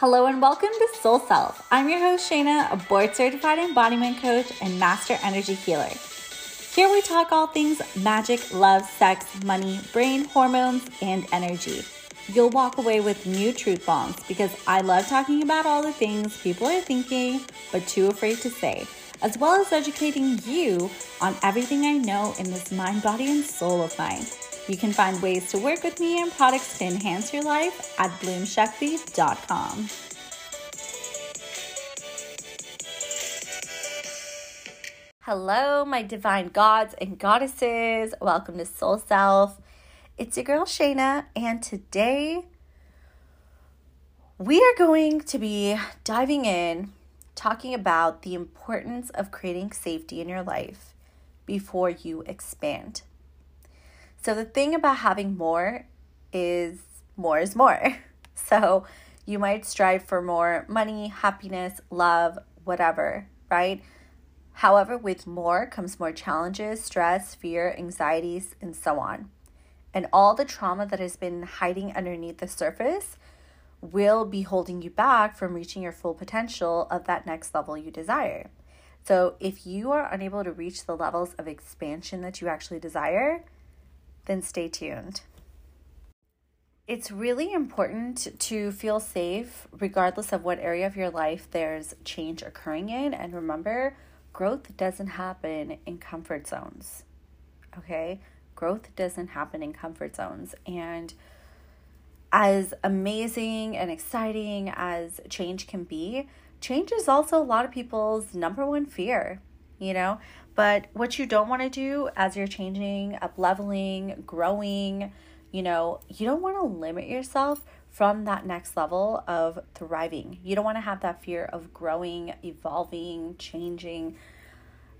Hello and welcome to Soul Self. I'm your host, Shayna, a board certified embodiment coach and master energy healer. Here we talk all things magic, love, sex, money, brain, hormones, and energy. You'll walk away with new truth bombs because I love talking about all the things people are thinking but too afraid to say, as well as educating you on everything I know in this mind, body, and soul of mine. You can find ways to work with me and products to enhance your life at bloomshakti.com. Hello, my divine gods and goddesses. Welcome to Soul Self. It's your girl Shayna, and today we are going to be diving in talking about the importance of creating safety in your life before you expand. So, the thing about having more is more is more. So, you might strive for more money, happiness, love, whatever, right? However, with more comes more challenges, stress, fear, anxieties, and so on. And all the trauma that has been hiding underneath the surface will be holding you back from reaching your full potential of that next level you desire. So, if you are unable to reach the levels of expansion that you actually desire, then stay tuned. It's really important to feel safe regardless of what area of your life there's change occurring in. And remember, growth doesn't happen in comfort zones. Okay? Growth doesn't happen in comfort zones. And as amazing and exciting as change can be, change is also a lot of people's number one fear, you know? But what you don't want to do as you're changing, up leveling, growing, you know, you don't want to limit yourself from that next level of thriving. You don't want to have that fear of growing, evolving, changing.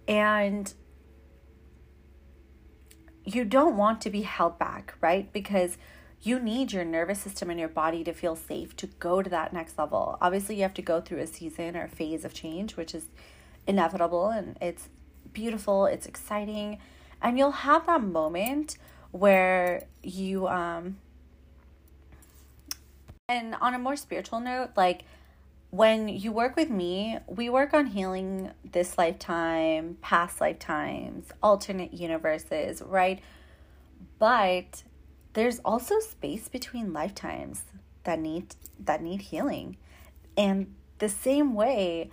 And you don't want to be held back, right? Because you need your nervous system and your body to feel safe to go to that next level. Obviously, you have to go through a season or a phase of change, which is inevitable and it's beautiful, it's exciting, and you'll have that moment where you um and on a more spiritual note, like when you work with me, we work on healing this lifetime, past lifetimes, alternate universes, right? But there's also space between lifetimes that need that need healing. And the same way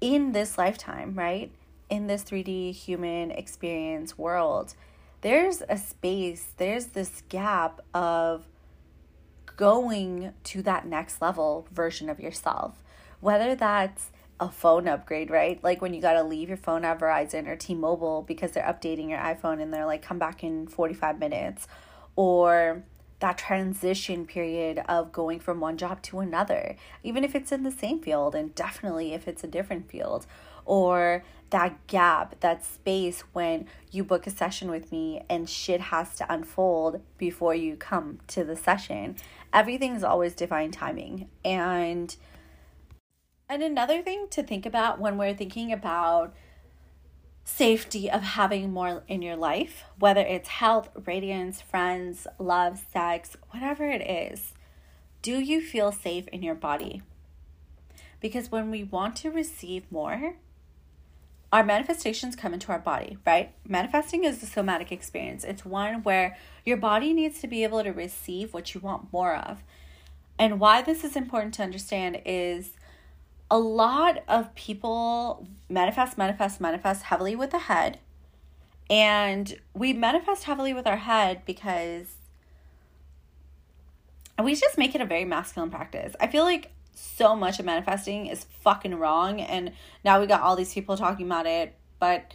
in this lifetime, right? in this 3D human experience world, there's a space, there's this gap of going to that next level version of yourself. Whether that's a phone upgrade, right? Like when you got to leave your phone at Verizon or T Mobile because they're updating your iPhone and they're like, come back in 45 minutes. Or that transition period of going from one job to another, even if it's in the same field, and definitely if it's a different field or that gap, that space when you book a session with me and shit has to unfold before you come to the session. Everything's always divine timing. And and another thing to think about when we're thinking about safety of having more in your life, whether it's health, radiance, friends, love, sex, whatever it is, do you feel safe in your body? Because when we want to receive more, our manifestations come into our body, right? Manifesting is a somatic experience. It's one where your body needs to be able to receive what you want more of. And why this is important to understand is a lot of people manifest, manifest, manifest heavily with the head. And we manifest heavily with our head because we just make it a very masculine practice. I feel like so much of manifesting is fucking wrong and now we got all these people talking about it but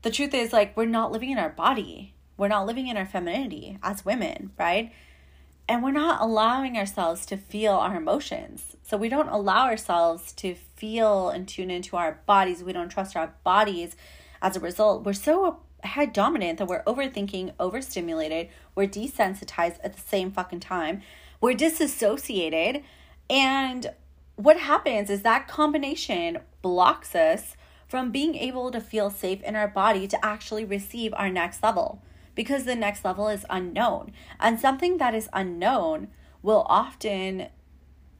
the truth is like we're not living in our body we're not living in our femininity as women right and we're not allowing ourselves to feel our emotions. So we don't allow ourselves to feel and tune into our bodies. We don't trust our bodies as a result. We're so head dominant that we're overthinking overstimulated. We're desensitized at the same fucking time. We're disassociated. And what happens is that combination blocks us from being able to feel safe in our body to actually receive our next level because the next level is unknown. And something that is unknown will often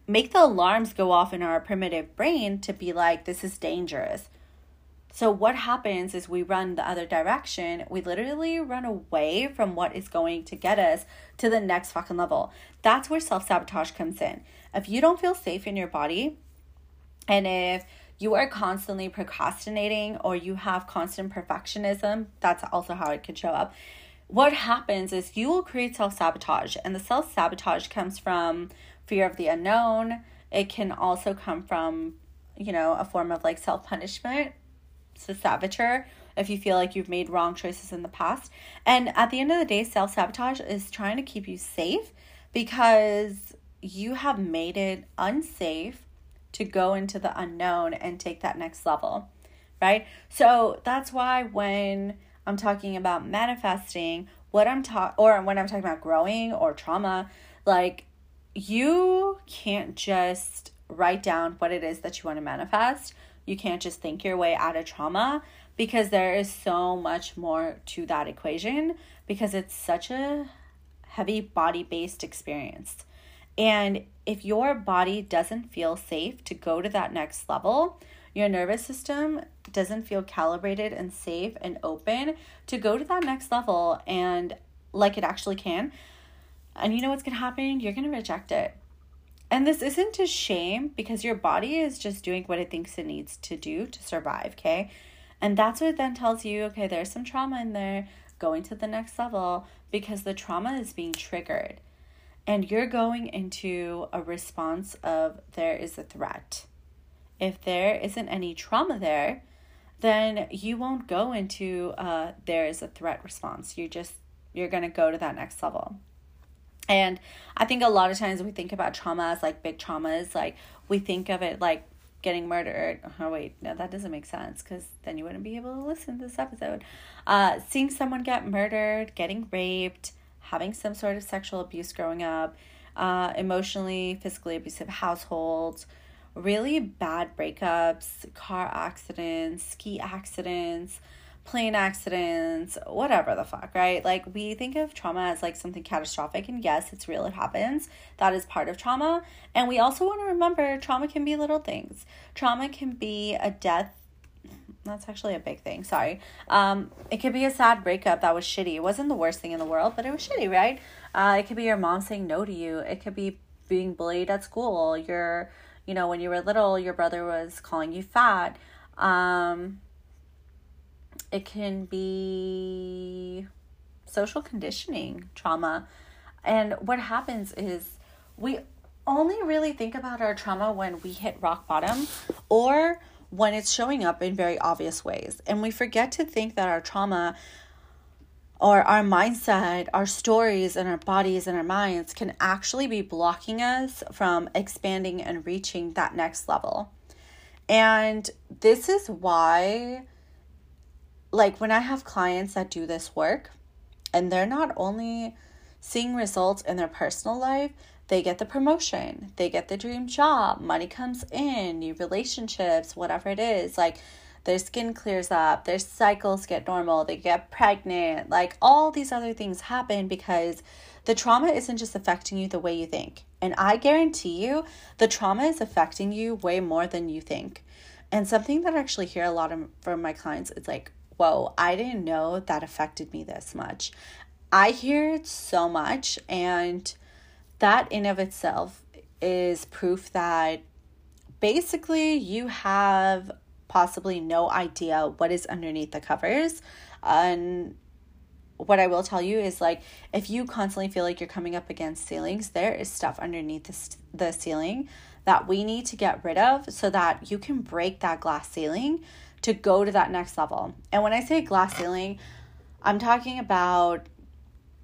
make the alarms go off in our primitive brain to be like, this is dangerous. So, what happens is we run the other direction. We literally run away from what is going to get us to the next fucking level. That's where self sabotage comes in. If you don't feel safe in your body, and if you are constantly procrastinating or you have constant perfectionism, that's also how it can show up. What happens is you will create self sabotage, and the self sabotage comes from fear of the unknown. It can also come from, you know, a form of like self punishment to saboteur if you feel like you've made wrong choices in the past. And at the end of the day, self sabotage is trying to keep you safe because you have made it unsafe to go into the unknown and take that next level, right? So that's why when I'm talking about manifesting, what I'm talking, or when I'm talking about growing or trauma, like you can't just write down what it is that you want to manifest you can't just think your way out of trauma because there is so much more to that equation because it's such a heavy body based experience. And if your body doesn't feel safe to go to that next level, your nervous system doesn't feel calibrated and safe and open to go to that next level and like it actually can. And you know what's going to happen? You're going to reject it. And this isn't a shame because your body is just doing what it thinks it needs to do to survive, okay? And that's what then tells you, okay, there's some trauma in there, going to the next level because the trauma is being triggered. And you're going into a response of there is a threat. If there isn't any trauma there, then you won't go into uh, there is a threat response. You just, you're going to go to that next level. And I think a lot of times we think about trauma as like big traumas, like we think of it like getting murdered. Oh, wait, no, that doesn't make sense because then you wouldn't be able to listen to this episode. Uh, seeing someone get murdered, getting raped, having some sort of sexual abuse growing up, uh, emotionally, physically abusive households, really bad breakups, car accidents, ski accidents, plane accidents, whatever the fuck, right? Like we think of trauma as like something catastrophic and yes, it's real, it happens. That is part of trauma. And we also want to remember trauma can be little things. Trauma can be a death that's actually a big thing. Sorry. Um, it could be a sad breakup that was shitty. It wasn't the worst thing in the world, but it was shitty, right? Uh, it could be your mom saying no to you. It could be being bullied at school. Your, you know, when you were little, your brother was calling you fat. Um, it can be social conditioning trauma. And what happens is we only really think about our trauma when we hit rock bottom or when it's showing up in very obvious ways. And we forget to think that our trauma or our mindset, our stories, and our bodies and our minds can actually be blocking us from expanding and reaching that next level. And this is why like when I have clients that do this work and they're not only seeing results in their personal life, they get the promotion, they get the dream job, money comes in, new relationships, whatever it is. Like their skin clears up, their cycles get normal, they get pregnant. Like all these other things happen because the trauma isn't just affecting you the way you think. And I guarantee you, the trauma is affecting you way more than you think. And something that I actually hear a lot of, from my clients is like, whoa, I didn't know that affected me this much. I hear it so much, and that in of itself is proof that basically you have possibly no idea what is underneath the covers. And what I will tell you is like if you constantly feel like you're coming up against ceilings, there is stuff underneath the, the ceiling that we need to get rid of so that you can break that glass ceiling to go to that next level. And when I say glass ceiling, I'm talking about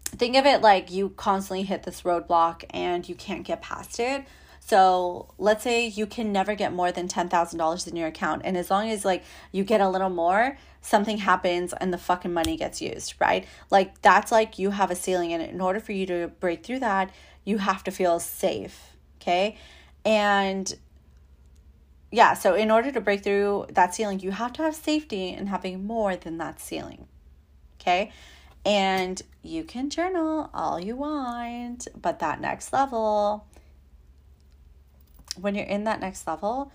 think of it like you constantly hit this roadblock and you can't get past it. So let's say you can never get more than $10,000 in your account. And as long as like you get a little more, something happens and the fucking money gets used, right? Like that's like you have a ceiling. And in order for you to break through that, you have to feel safe. Okay. And yeah, so in order to break through that ceiling, you have to have safety and having more than that ceiling. Okay? And you can journal all you want, but that next level, when you're in that next level,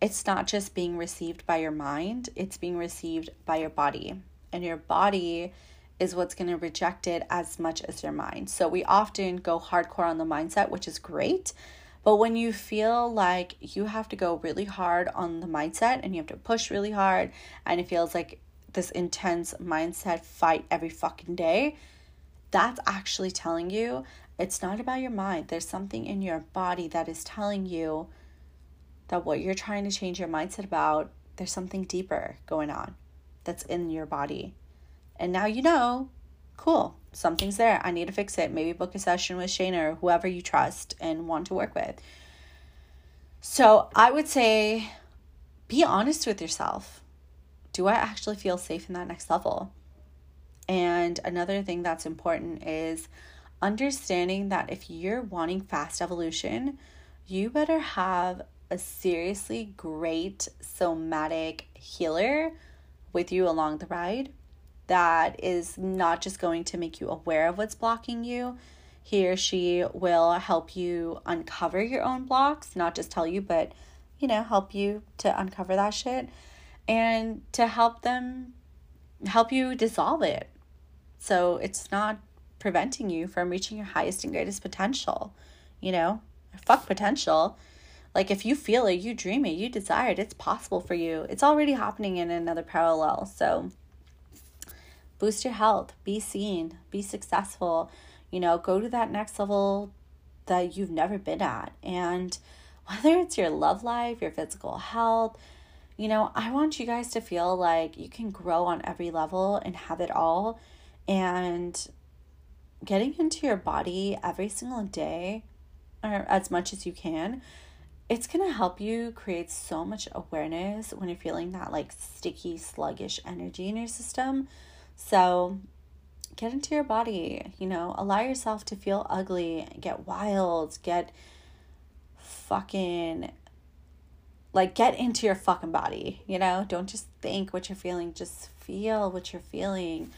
it's not just being received by your mind, it's being received by your body. And your body is what's going to reject it as much as your mind. So we often go hardcore on the mindset, which is great. But when you feel like you have to go really hard on the mindset and you have to push really hard, and it feels like this intense mindset fight every fucking day, that's actually telling you it's not about your mind. There's something in your body that is telling you that what you're trying to change your mindset about, there's something deeper going on that's in your body. And now you know, cool, something's there. I need to fix it. Maybe book a session with Shayna or whoever you trust and want to work with. So I would say be honest with yourself. Do I actually feel safe in that next level? And another thing that's important is understanding that if you're wanting fast evolution, you better have a seriously great somatic healer with you along the ride that is not just going to make you aware of what's blocking you. He or she will help you uncover your own blocks, not just tell you, but you know, help you to uncover that shit and to help them help you dissolve it. So it's not preventing you from reaching your highest and greatest potential. You know, fuck potential. Like if you feel it, you dream it, you desire it, it's possible for you. It's already happening in another parallel. So boost your health, be seen, be successful, you know, go to that next level that you've never been at. And whether it's your love life, your physical health, you know, I want you guys to feel like you can grow on every level and have it all. And getting into your body every single day or as much as you can it's going to help you create so much awareness when you're feeling that like sticky sluggish energy in your system. So get into your body you know? Allow yourself to feel ugly get wild get fucking like get into your fucking body you know? Don't just think what you're feeling just feel what you're feeling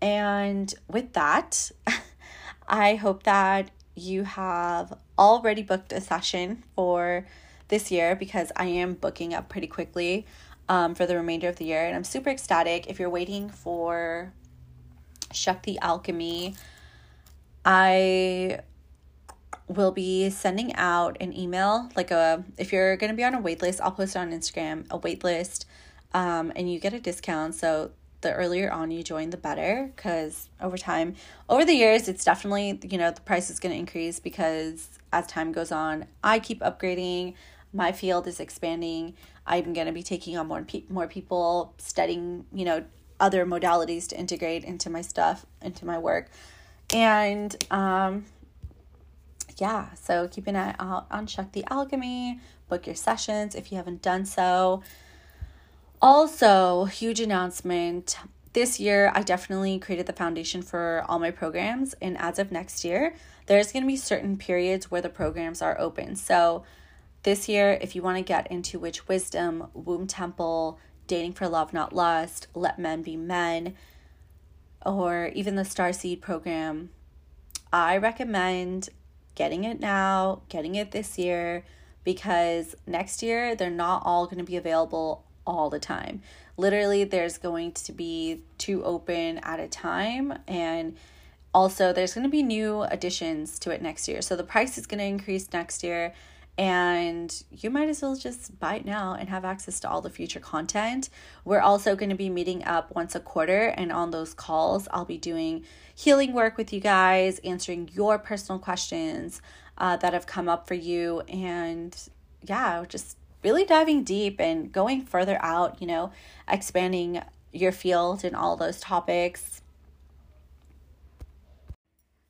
and with that, I hope that you have already booked a session for this year because I am booking up pretty quickly um, for the remainder of the year. And I'm super ecstatic. If you're waiting for Shakti Alchemy, I will be sending out an email like a if you're going to be on a waitlist i'll post it on instagram a waitlist um, and you get a discount so the earlier on you join, the better. Because over time, over the years, it's definitely, you know, the price is going to increase because as time goes on, I keep upgrading. My field is expanding. I'm going to be taking on more, pe- more people, studying, you know, other modalities to integrate into my stuff, into my work. And, um, yeah, so keep an eye out on Shakti Alchemy. Book your sessions if you haven't done so. Also, huge announcement. This year, I definitely created the foundation for all my programs. And as of next year, there's going to be certain periods where the programs are open. So, this year, if you want to get into Witch Wisdom, Womb Temple, Dating for Love, Not Lust, Let Men Be Men, or even the Starseed program, I recommend getting it now, getting it this year, because next year they're not all going to be available all the time. Literally, there's going to be two open at a time, and also there's going to be new additions to it next year. So the price is going to increase next year, and you might as well just buy it now and have access to all the future content. We're also going to be meeting up once a quarter, and on those calls, I'll be doing healing work with you guys, answering your personal questions uh, that have come up for you, and yeah, just really diving deep and going further out, you know, expanding your field and all those topics.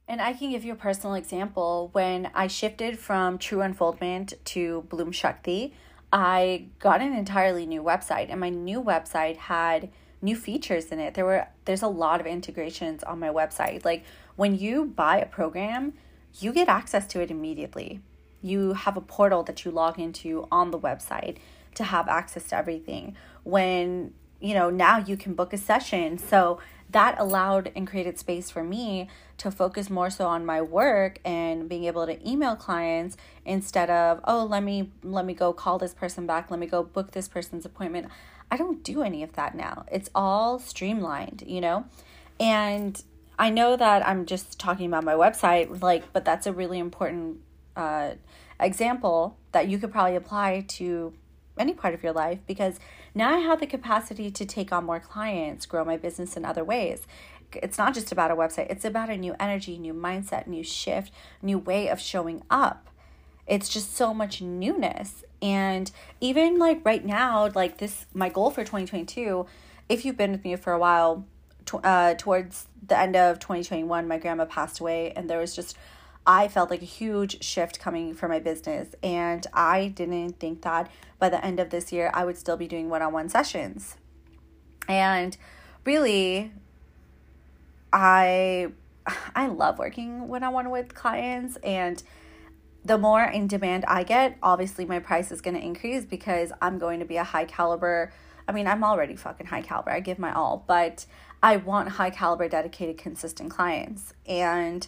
And I can give you a personal example. When I shifted from True Unfoldment to Bloom Shakti, I got an entirely new website, and my new website had new features in it. There were there's a lot of integrations on my website. Like when you buy a program, you get access to it immediately you have a portal that you log into on the website to have access to everything when you know now you can book a session. So that allowed and created space for me to focus more so on my work and being able to email clients instead of oh let me let me go call this person back. Let me go book this person's appointment. I don't do any of that now. It's all streamlined you know? And i know that i'm just talking about my website like but that's a really important uh, example that you could probably apply to any part of your life because now I have the capacity to take on more clients, grow my business in other ways. It's not just about a website, it's about a new energy, new mindset, new shift, new way of showing up. It's just so much newness. And even like right now, like this, my goal for 2022, if you've been with me for a while, uh, towards the end of 2021, my grandma passed away, and there was just I felt like a huge shift coming for my business. And I didn't think that by the end of this year, I would still be doing one on one sessions. And really, I I love working one on one with clients and the more in demand I get, obviously my price is going to increase because I'm going to be a high caliber. I mean, I'm already fucking high caliber. I give my all, but I want high caliber, dedicated, consistent clients. And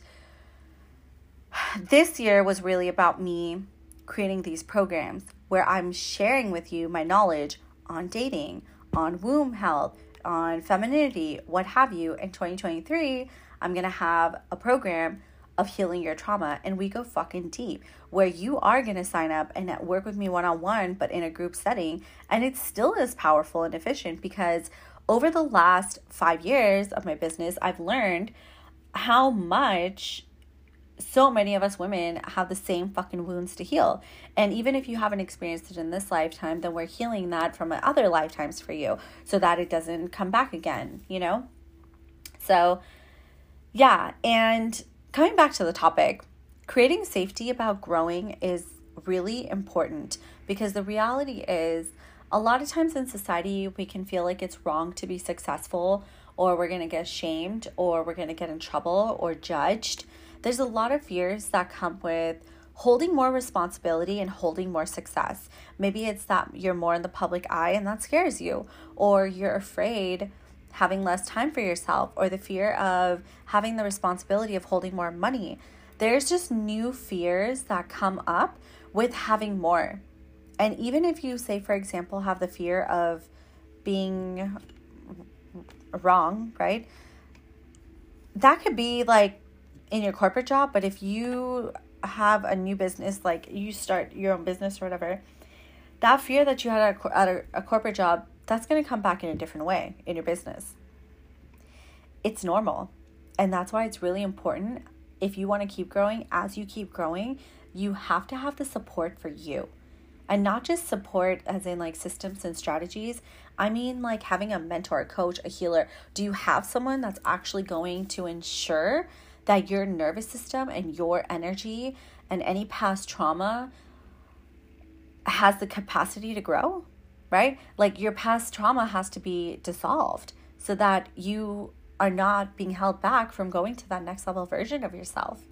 this year was really about me creating these programs where I'm sharing with you my knowledge on dating, on womb health, on femininity, what have you. In 2023, I'm going to have a program of healing your trauma and we go fucking deep where you are going to sign up and work with me one on one but in a group setting and it still is powerful and efficient because over the last 5 years of my business I've learned how much so many of us women have the same fucking wounds to heal. And even if you haven't experienced it in this lifetime, then we're healing that from other lifetimes for you so that it doesn't come back again, you know? So, yeah. And coming back to the topic, creating safety about growing is really important because the reality is a lot of times in society, we can feel like it's wrong to be successful or we're going to get shamed or we're going to get in trouble or judged there's a lot of fears that come with holding more responsibility and holding more success. Maybe it's that you're more in the public eye and that scares you, or you're afraid having less time for yourself, or the fear of having the responsibility of holding more money. There's just new fears that come up with having more. And even if you, say, for example, have the fear of being wrong, right? That could be like in your corporate job, but if you have a new business, like you start your own business or whatever, that fear that you had at a, a corporate job, that's going to come back in a different way in your business. It's normal. And that's why it's really important if you want to keep growing, as you keep growing, you have to have the support for you. And not just support as in like systems and strategies. I mean, like having a mentor, a coach, a healer. Do you have someone that's actually going to ensure that your nervous system and your energy and any past trauma has the capacity to grow, right? Like your past trauma has to be dissolved so that you are not being held back from going to that next level version of yourself.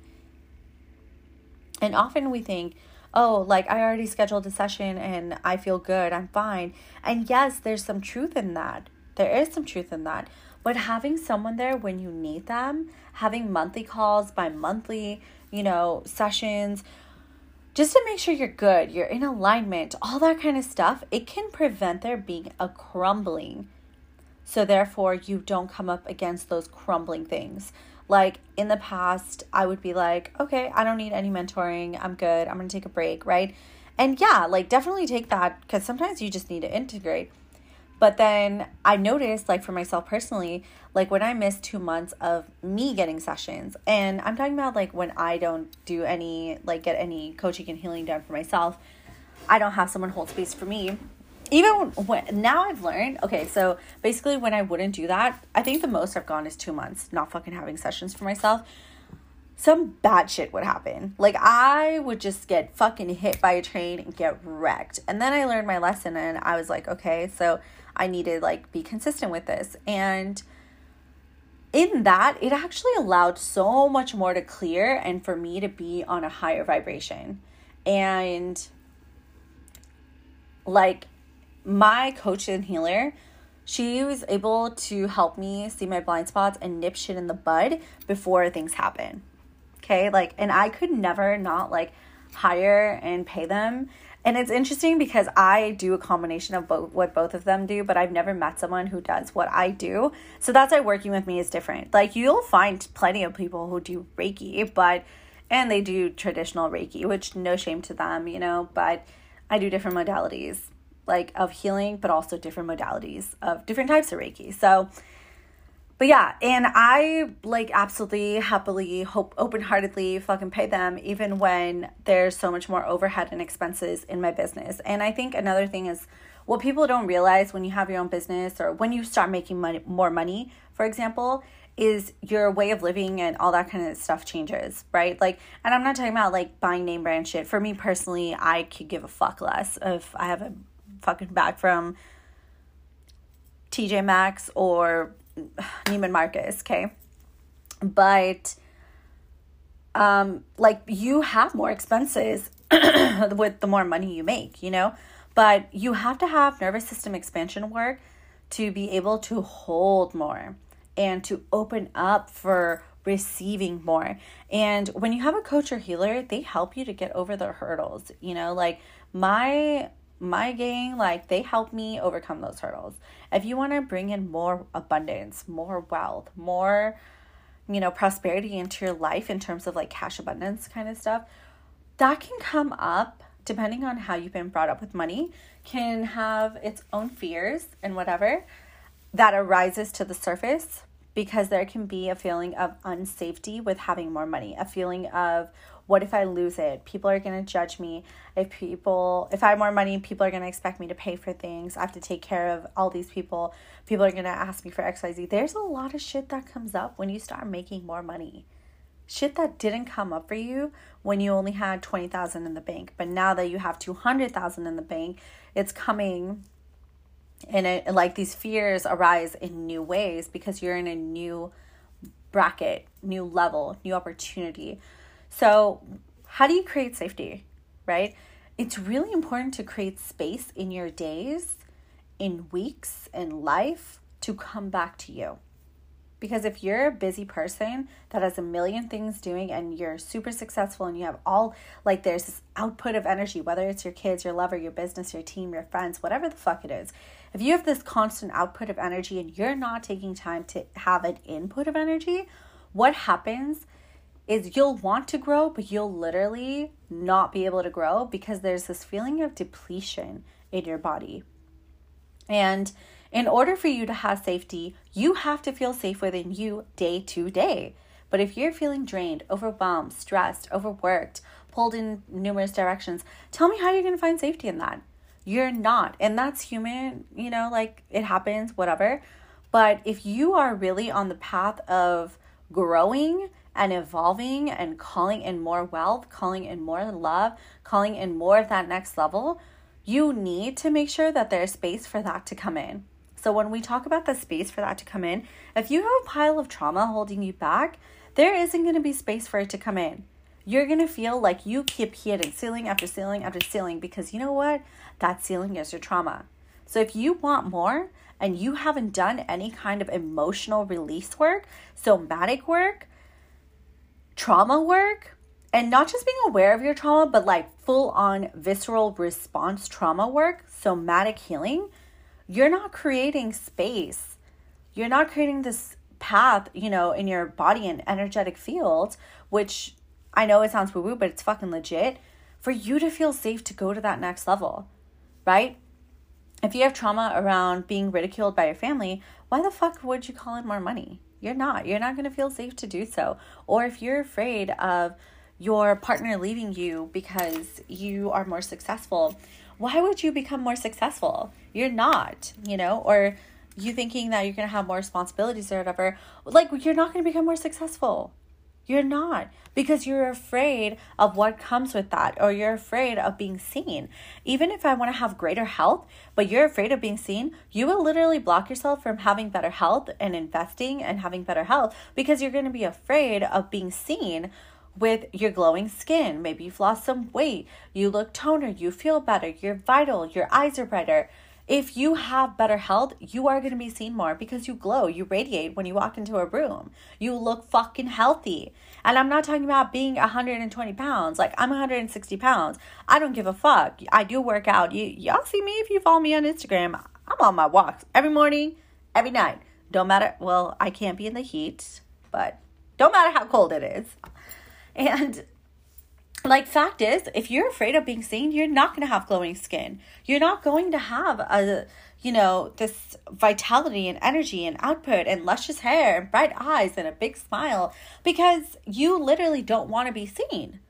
And often we think, oh, like I already scheduled a session and I feel good, I'm fine. And yes, there's some truth in that. There is some truth in that. But having someone there when you need them, having monthly calls by monthly, you know, sessions, just to make sure you're good, you're in alignment, all that kind of stuff, it can prevent there being a crumbling. So, therefore, you don't come up against those crumbling things. Like in the past, I would be like, okay, I don't need any mentoring. I'm good. I'm going to take a break, right? And yeah, like definitely take that because sometimes you just need to integrate. But then I noticed, like for myself personally, like when I miss two months of me getting sessions, and I'm talking about like when I don't do any, like get any coaching and healing done for myself, I don't have someone hold space for me. Even when now I've learned, okay, so basically when I wouldn't do that, I think the most I've gone is two months, not fucking having sessions for myself some bad shit would happen. Like I would just get fucking hit by a train and get wrecked. And then I learned my lesson and I was like, okay, so I need to like be consistent with this. And in that, it actually allowed so much more to clear and for me to be on a higher vibration. And like my coach and healer, she was able to help me see my blind spots and nip shit in the bud before things happen. Okay, like, and I could never not like hire and pay them. And it's interesting because I do a combination of both what both of them do, but I've never met someone who does what I do. So that's why working with me is different. Like you'll find plenty of people who do Reiki, but and they do traditional Reiki, which no shame to them, you know, but I do different modalities like of healing, but also different modalities of different types of Reiki. So but yeah, and I like absolutely happily hope open heartedly fucking pay them even when there's so much more overhead and expenses in my business. And I think another thing is what people don't realize when you have your own business or when you start making money more money, for example, is your way of living and all that kind of stuff changes, right? Like, and I'm not talking about like buying name brand shit. For me personally, I could give a fuck less if I have a fucking bag from TJ Maxx or Neiman Marcus, okay? But um like you have more expenses with the more money you make, you know? But you have to have nervous system expansion work to be able to hold more and to open up for receiving more. And when you have a coach or healer, they help you to get over the hurdles. You know, like my my gang, like they help me overcome those hurdles. If you want to bring in more abundance, more wealth, more, you know, prosperity into your life in terms of like cash abundance kind of stuff, that can come up depending on how you've been brought up with money, can have its own fears and whatever that arises to the surface because there can be a feeling of unsafety with having more money, a feeling of what if I lose it? People are going to judge me. If people, if I have more money, people are going to expect me to pay for things. I have to take care of all these people. People are going to ask me for XYZ. There's a lot of shit that comes up when you start making more money. Shit that didn't come up for you when you only had 20,000 in the bank. But now that you have 200,000 in the bank, it's coming and it like these fears arise in new ways because you're in a new bracket, new level, new opportunity. So, how do you create safety, right? It's really important to create space in your days, in weeks, in life to come back to you. Because if you're a busy person that has a million things doing and you're super successful and you have all, like, there's this output of energy, whether it's your kids, your lover, your business, your team, your friends, whatever the fuck it is, if you have this constant output of energy and you're not taking time to have an input of energy, what happens is you'll want to grow, but you'll literally not be able to grow because there's this feeling of depletion in your body. And in order for you to have safety, you have to feel safe within you day to day. But if you're feeling drained, overwhelmed, stressed, overworked, pulled in numerous directions, tell me how you're going to find safety in that. You're not. And that's human, you know, like it happens, whatever. But if you are really on the path of growing and evolving and calling in more wealth, calling in more love, calling in more of that next level, you need to make sure that there's space for that to come in. So, when we talk about the space for that to come in, if you have a pile of trauma holding you back, there isn't going to be space for it to come in. You're going to feel like you keep hitting ceiling after ceiling after ceiling because you know what? That ceiling is your trauma. So, if you want more and you haven't done any kind of emotional release work, somatic work, trauma work and not just being aware of your trauma, but like full on visceral response trauma work, somatic healing, you're not creating space. You're not creating this path, you know, in your body and energetic field, which I know it sounds woo woo, but it's fucking legit, for you to feel safe to go to that next level, right? If you have trauma around being ridiculed by your family, why the fuck would you call in more money? You're not. You're not going to feel safe to do so. Or if you're afraid of your partner leaving you because you are more successful, why would you become more successful? You're not, you know, or you thinking that you're going to have more responsibilities or whatever. Like, you're not going to become more successful. You're not because you're afraid of what comes with that or you're afraid of being seen. Even if I want to have greater health, but you're afraid of being seen, you will literally block yourself from having better health and investing and having better health because you're going to be afraid of being seen with your glowing skin. Maybe you've lost some weight, you look toner, you feel better, you're vital, your eyes are brighter. If you have better health, you are going to be seen more because you glow, you radiate when you walk into a room. You look fucking healthy. And I'm not talking about being 120 pounds. Like I'm 160 pounds. I don't give a fuck. I do work out. You y'all see me if you follow me on Instagram. I'm on my walks every morning, every night. Don't matter. Well, I can't be in the heat, but don't matter how cold it is. And like fact is if you're afraid of being seen you're not going to have glowing skin. You're not going to have a you know this vitality and energy and output and luscious hair and bright eyes and a big smile because you literally don't want to be seen.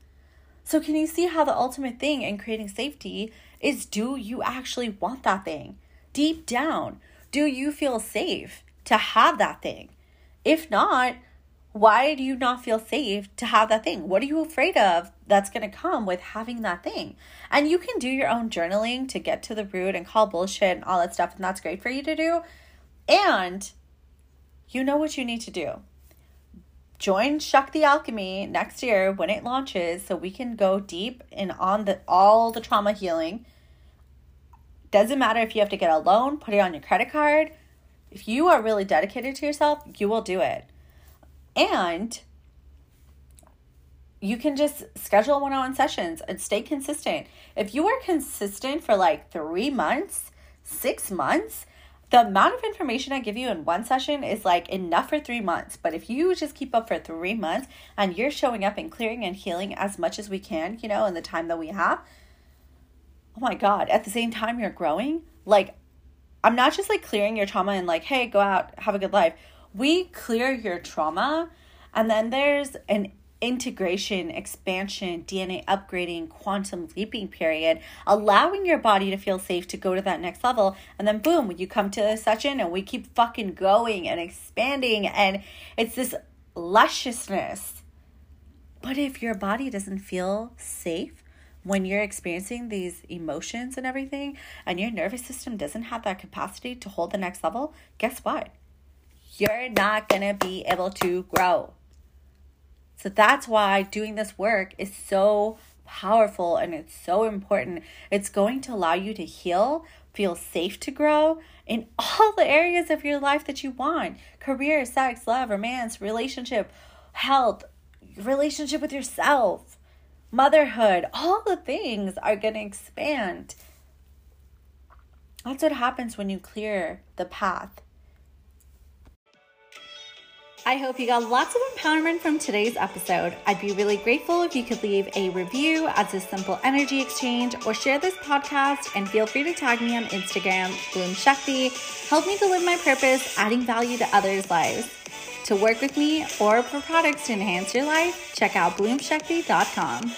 So can you see how the ultimate thing in creating safety is do you actually want that thing? Deep down do you feel safe to have that thing? If not why do you not feel safe to have that thing? What are you afraid of that's going to come with having that thing? And you can do your own journaling to get to the root and call bullshit and all that stuff, and that's great for you to do. And you know what you need to do. Join Shakti Alchemy next year when it launches so we can go deep in on the all the trauma healing. Doesn't matter if you have to get a loan, put it on your credit card. If you are really dedicated to yourself, you will do it and you can just schedule one on one sessions and stay consistent. If you are consistent for like three months, six months, the amount of information I give you in one session is like enough for three months. But if you just keep up for three months and you're showing up and clearing and healing as much as we can, you know, in the time that we have, oh my God, at the same time you're growing, like I'm not just like clearing your trauma and like, hey, go out, have a good life we clear your trauma and then there's an integration, expansion, DNA upgrading, quantum leaping period, allowing your body to feel safe to go to that next level. And then, boom, you come to a session and we keep fucking going and expanding. And it's this lusciousness. But if your body doesn't feel safe when you're experiencing these emotions and everything, and your nervous system doesn't have that capacity to hold the next level, guess what? You're not going to be able to grow. So that's why doing this work is so powerful and it's so important. It's going to allow you to heal, feel safe to grow in all the areas of your life that you want career, sex, love, romance, relationship, health, relationship with yourself, motherhood. All the things are going to expand. That's what happens when you clear the path I hope you got lots of empowerment from today's episode. I'd be really grateful if you could leave a review as a simple energy exchange or share this podcast and feel free to tag me on Instagram, Bloom Shakti. Help me to live my purpose, adding value to others' lives. To work with me or for products to enhance your life, check out bloomshakti.com.